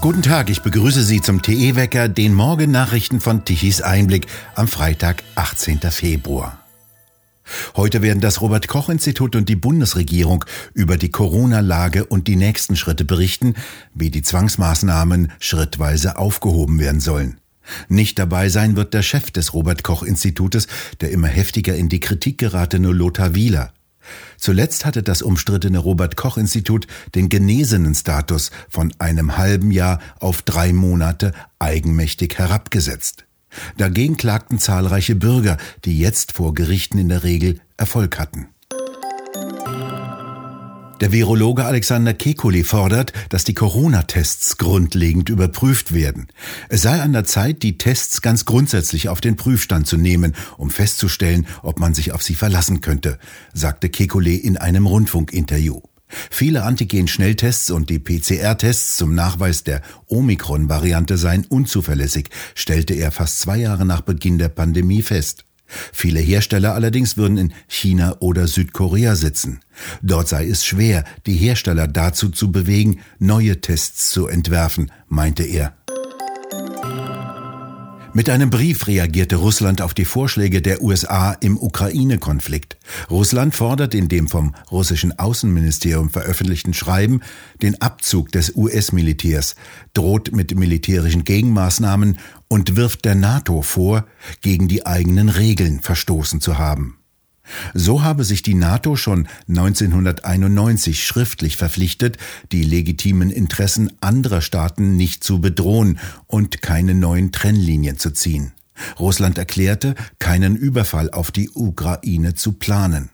Guten Tag, ich begrüße Sie zum TE-Wecker, den Morgennachrichten von Tichys Einblick am Freitag, 18. Februar. Heute werden das Robert Koch Institut und die Bundesregierung über die Corona-Lage und die nächsten Schritte berichten, wie die Zwangsmaßnahmen schrittweise aufgehoben werden sollen. Nicht dabei sein wird der Chef des Robert Koch Institutes, der immer heftiger in die Kritik geratene Lothar Wieler. Zuletzt hatte das umstrittene Robert Koch Institut den genesenen Status von einem halben Jahr auf drei Monate eigenmächtig herabgesetzt. Dagegen klagten zahlreiche Bürger, die jetzt vor Gerichten in der Regel Erfolg hatten. Der Virologe Alexander Kekulé fordert, dass die Corona-Tests grundlegend überprüft werden. Es sei an der Zeit, die Tests ganz grundsätzlich auf den Prüfstand zu nehmen, um festzustellen, ob man sich auf sie verlassen könnte, sagte Kekulé in einem Rundfunkinterview. Viele Antigen-Schnelltests und die PCR-Tests zum Nachweis der Omikron-Variante seien unzuverlässig, stellte er fast zwei Jahre nach Beginn der Pandemie fest. Viele Hersteller allerdings würden in China oder Südkorea sitzen. Dort sei es schwer, die Hersteller dazu zu bewegen, neue Tests zu entwerfen, meinte er. Mit einem Brief reagierte Russland auf die Vorschläge der USA im Ukraine-Konflikt. Russland fordert in dem vom russischen Außenministerium veröffentlichten Schreiben den Abzug des US-Militärs, droht mit militärischen Gegenmaßnahmen und wirft der NATO vor, gegen die eigenen Regeln verstoßen zu haben. So habe sich die NATO schon 1991 schriftlich verpflichtet, die legitimen Interessen anderer Staaten nicht zu bedrohen und keine neuen Trennlinien zu ziehen. Russland erklärte, keinen Überfall auf die Ukraine zu planen.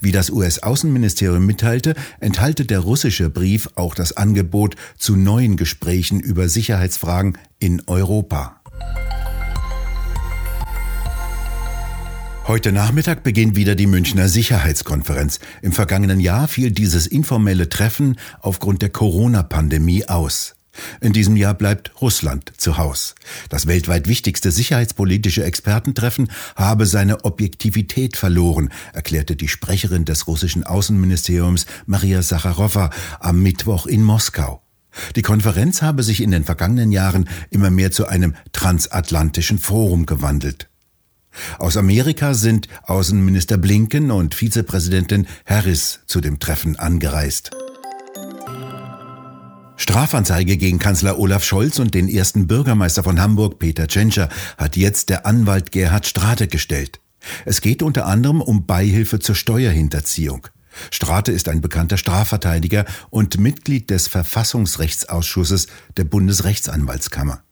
Wie das US-Außenministerium mitteilte, enthalte der russische Brief auch das Angebot zu neuen Gesprächen über Sicherheitsfragen in Europa. Heute Nachmittag beginnt wieder die Münchner Sicherheitskonferenz. Im vergangenen Jahr fiel dieses informelle Treffen aufgrund der Corona-Pandemie aus. In diesem Jahr bleibt Russland zu Haus. Das weltweit wichtigste sicherheitspolitische Expertentreffen habe seine Objektivität verloren, erklärte die Sprecherin des russischen Außenministeriums Maria Sacharowa am Mittwoch in Moskau. Die Konferenz habe sich in den vergangenen Jahren immer mehr zu einem transatlantischen Forum gewandelt. Aus Amerika sind Außenminister Blinken und Vizepräsidentin Harris zu dem Treffen angereist. Strafanzeige gegen Kanzler Olaf Scholz und den ersten Bürgermeister von Hamburg, Peter Tschentscher, hat jetzt der Anwalt Gerhard Strate gestellt. Es geht unter anderem um Beihilfe zur Steuerhinterziehung. Strate ist ein bekannter Strafverteidiger und Mitglied des Verfassungsrechtsausschusses der Bundesrechtsanwaltskammer.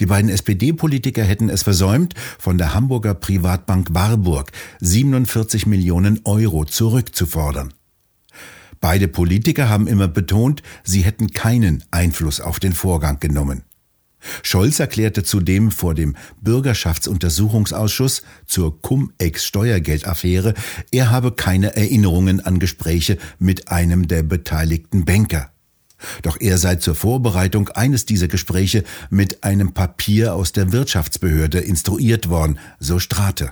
Die beiden SPD-Politiker hätten es versäumt, von der Hamburger Privatbank Warburg 47 Millionen Euro zurückzufordern. Beide Politiker haben immer betont, sie hätten keinen Einfluss auf den Vorgang genommen. Scholz erklärte zudem vor dem Bürgerschaftsuntersuchungsausschuss zur Cum-Ex-Steuergeldaffäre, er habe keine Erinnerungen an Gespräche mit einem der beteiligten Banker. Doch er sei zur Vorbereitung eines dieser Gespräche mit einem Papier aus der Wirtschaftsbehörde instruiert worden, so Strate.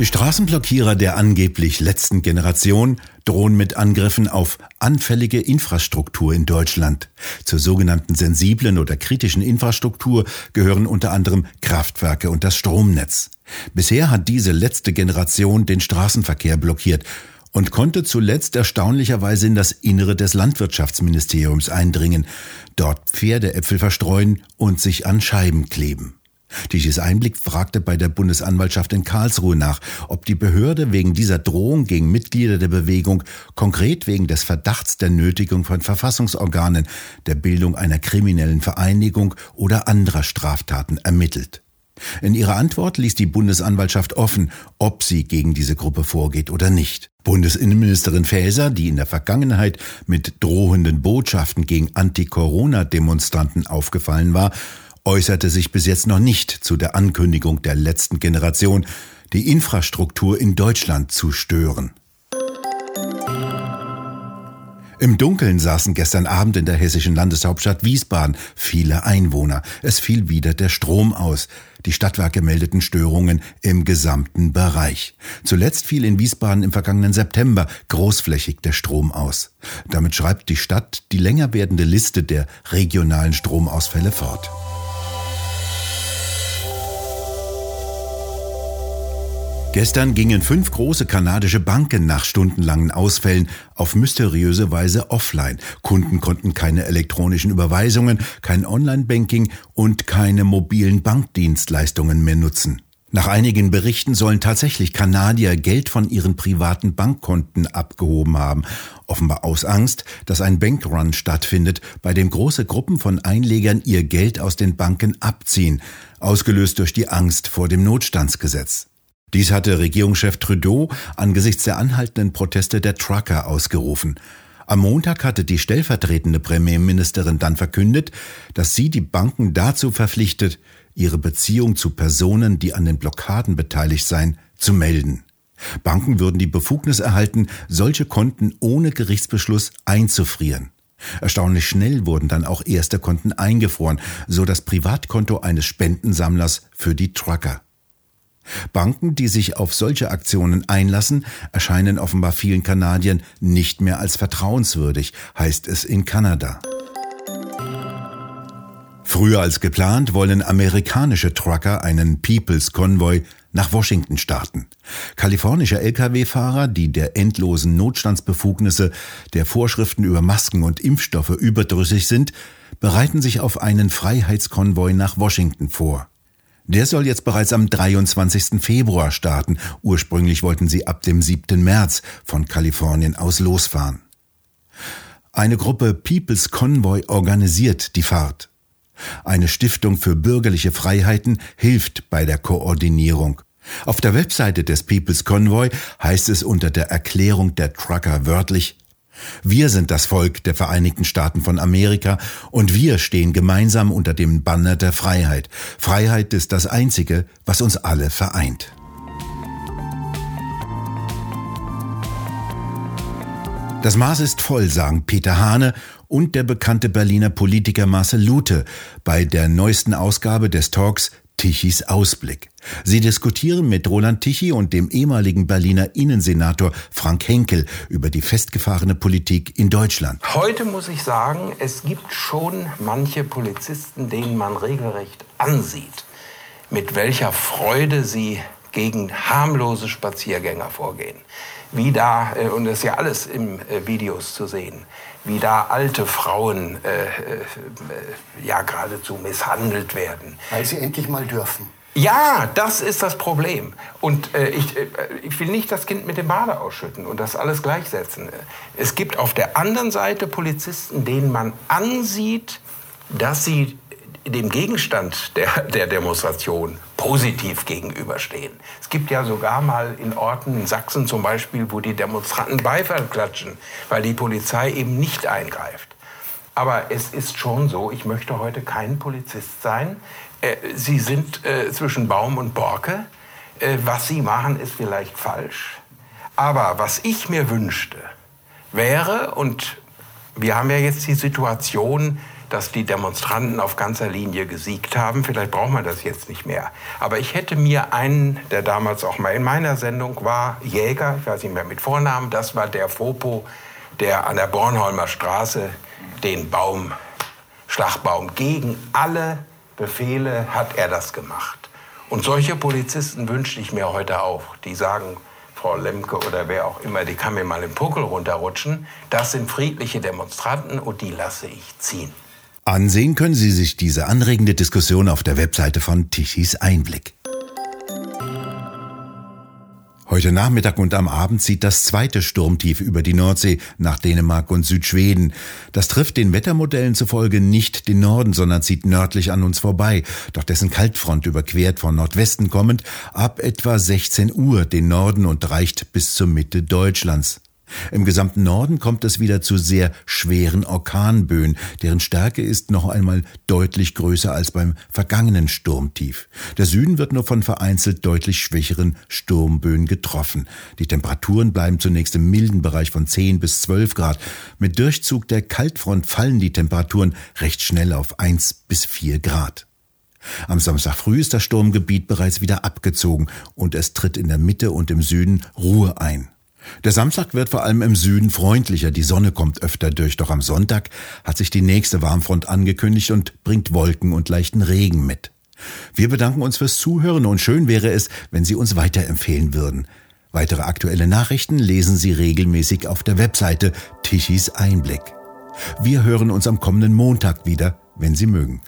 Die Straßenblockierer der angeblich letzten Generation drohen mit Angriffen auf anfällige Infrastruktur in Deutschland. Zur sogenannten sensiblen oder kritischen Infrastruktur gehören unter anderem Kraftwerke und das Stromnetz. Bisher hat diese letzte Generation den Straßenverkehr blockiert und konnte zuletzt erstaunlicherweise in das Innere des Landwirtschaftsministeriums eindringen, dort Pferdeäpfel verstreuen und sich an Scheiben kleben. Tichys Einblick fragte bei der Bundesanwaltschaft in Karlsruhe nach, ob die Behörde wegen dieser Drohung gegen Mitglieder der Bewegung konkret wegen des Verdachts der Nötigung von Verfassungsorganen, der Bildung einer kriminellen Vereinigung oder anderer Straftaten ermittelt. In ihrer Antwort ließ die Bundesanwaltschaft offen, ob sie gegen diese Gruppe vorgeht oder nicht. Bundesinnenministerin Faeser, die in der Vergangenheit mit drohenden Botschaften gegen Anti-Corona-Demonstranten aufgefallen war, äußerte sich bis jetzt noch nicht zu der Ankündigung der letzten Generation, die Infrastruktur in Deutschland zu stören. Im Dunkeln saßen gestern Abend in der hessischen Landeshauptstadt Wiesbaden viele Einwohner. Es fiel wieder der Strom aus. Die Stadtwerke meldeten Störungen im gesamten Bereich. Zuletzt fiel in Wiesbaden im vergangenen September großflächig der Strom aus. Damit schreibt die Stadt die länger werdende Liste der regionalen Stromausfälle fort. Gestern gingen fünf große kanadische Banken nach stundenlangen Ausfällen auf mysteriöse Weise offline. Kunden konnten keine elektronischen Überweisungen, kein Online-Banking und keine mobilen Bankdienstleistungen mehr nutzen. Nach einigen Berichten sollen tatsächlich Kanadier Geld von ihren privaten Bankkonten abgehoben haben, offenbar aus Angst, dass ein Bankrun stattfindet, bei dem große Gruppen von Einlegern ihr Geld aus den Banken abziehen, ausgelöst durch die Angst vor dem Notstandsgesetz. Dies hatte Regierungschef Trudeau angesichts der anhaltenden Proteste der Trucker ausgerufen. Am Montag hatte die stellvertretende Premierministerin dann verkündet, dass sie die Banken dazu verpflichtet, ihre Beziehung zu Personen, die an den Blockaden beteiligt seien, zu melden. Banken würden die Befugnis erhalten, solche Konten ohne Gerichtsbeschluss einzufrieren. Erstaunlich schnell wurden dann auch erste Konten eingefroren, so das Privatkonto eines Spendensammlers für die Trucker. Banken, die sich auf solche Aktionen einlassen, erscheinen offenbar vielen Kanadiern nicht mehr als vertrauenswürdig, heißt es in Kanada. Früher als geplant wollen amerikanische Trucker einen People's Convoy nach Washington starten. Kalifornische Lkw-Fahrer, die der endlosen Notstandsbefugnisse, der Vorschriften über Masken und Impfstoffe überdrüssig sind, bereiten sich auf einen Freiheitskonvoi nach Washington vor. Der soll jetzt bereits am 23. Februar starten. Ursprünglich wollten sie ab dem 7. März von Kalifornien aus losfahren. Eine Gruppe People's Convoy organisiert die Fahrt. Eine Stiftung für bürgerliche Freiheiten hilft bei der Koordinierung. Auf der Webseite des People's Convoy heißt es unter der Erklärung der Trucker wörtlich wir sind das Volk der Vereinigten Staaten von Amerika und wir stehen gemeinsam unter dem Banner der Freiheit. Freiheit ist das Einzige, was uns alle vereint. Das Maß ist voll, sagen Peter Hane und der bekannte Berliner Politiker Marcel Lute bei der neuesten Ausgabe des Talks Tichys Ausblick. Sie diskutieren mit Roland Tichy und dem ehemaligen Berliner Innensenator Frank Henkel über die festgefahrene Politik in Deutschland. Heute muss ich sagen, es gibt schon manche Polizisten, denen man regelrecht ansieht, mit welcher Freude sie gegen harmlose Spaziergänger vorgehen. Wie da, äh, und das ist ja alles im äh, Videos zu sehen, wie da alte Frauen äh, äh, ja geradezu misshandelt werden. Weil sie endlich mal dürfen. Ja, das ist das Problem. Und äh, ich, äh, ich will nicht das Kind mit dem Bade ausschütten und das alles gleichsetzen. Es gibt auf der anderen Seite Polizisten, denen man ansieht, dass sie dem Gegenstand der, der Demonstration positiv gegenüberstehen. Es gibt ja sogar mal in Orten, in Sachsen zum Beispiel, wo die Demonstranten Beifall klatschen, weil die Polizei eben nicht eingreift. Aber es ist schon so, ich möchte heute kein Polizist sein. Äh, Sie sind äh, zwischen Baum und Borke. Äh, was Sie machen, ist vielleicht falsch. Aber was ich mir wünschte, wäre, und wir haben ja jetzt die Situation, dass die Demonstranten auf ganzer Linie gesiegt haben. Vielleicht braucht man das jetzt nicht mehr. Aber ich hätte mir einen, der damals auch mal in meiner Sendung war, Jäger, ich weiß nicht mehr mit Vornamen, das war der Fopo, der an der Bornholmer Straße den Baum, Schlagbaum gegen alle Befehle hat er das gemacht. Und solche Polizisten wünschte ich mir heute auch, die sagen, Frau Lemke oder wer auch immer, die kann mir mal im Puckel runterrutschen. Das sind friedliche Demonstranten und die lasse ich ziehen. Ansehen können Sie sich diese anregende Diskussion auf der Webseite von Tichys Einblick. Heute Nachmittag und am Abend zieht das zweite Sturmtief über die Nordsee nach Dänemark und Südschweden. Das trifft den Wettermodellen zufolge nicht den Norden, sondern zieht nördlich an uns vorbei. Doch dessen Kaltfront überquert von Nordwesten kommend ab etwa 16 Uhr den Norden und reicht bis zur Mitte Deutschlands. Im gesamten Norden kommt es wieder zu sehr schweren Orkanböen, deren Stärke ist noch einmal deutlich größer als beim vergangenen Sturmtief. Der Süden wird nur von vereinzelt deutlich schwächeren Sturmböen getroffen. Die Temperaturen bleiben zunächst im milden Bereich von 10 bis 12 Grad. Mit Durchzug der Kaltfront fallen die Temperaturen recht schnell auf 1 bis 4 Grad. Am Samstag früh ist das Sturmgebiet bereits wieder abgezogen und es tritt in der Mitte und im Süden Ruhe ein. Der Samstag wird vor allem im Süden freundlicher, die Sonne kommt öfter durch, doch am Sonntag hat sich die nächste Warmfront angekündigt und bringt Wolken und leichten Regen mit. Wir bedanken uns fürs Zuhören und schön wäre es, wenn Sie uns weiterempfehlen würden. Weitere aktuelle Nachrichten lesen Sie regelmäßig auf der Webseite Tichys Einblick. Wir hören uns am kommenden Montag wieder, wenn Sie mögen.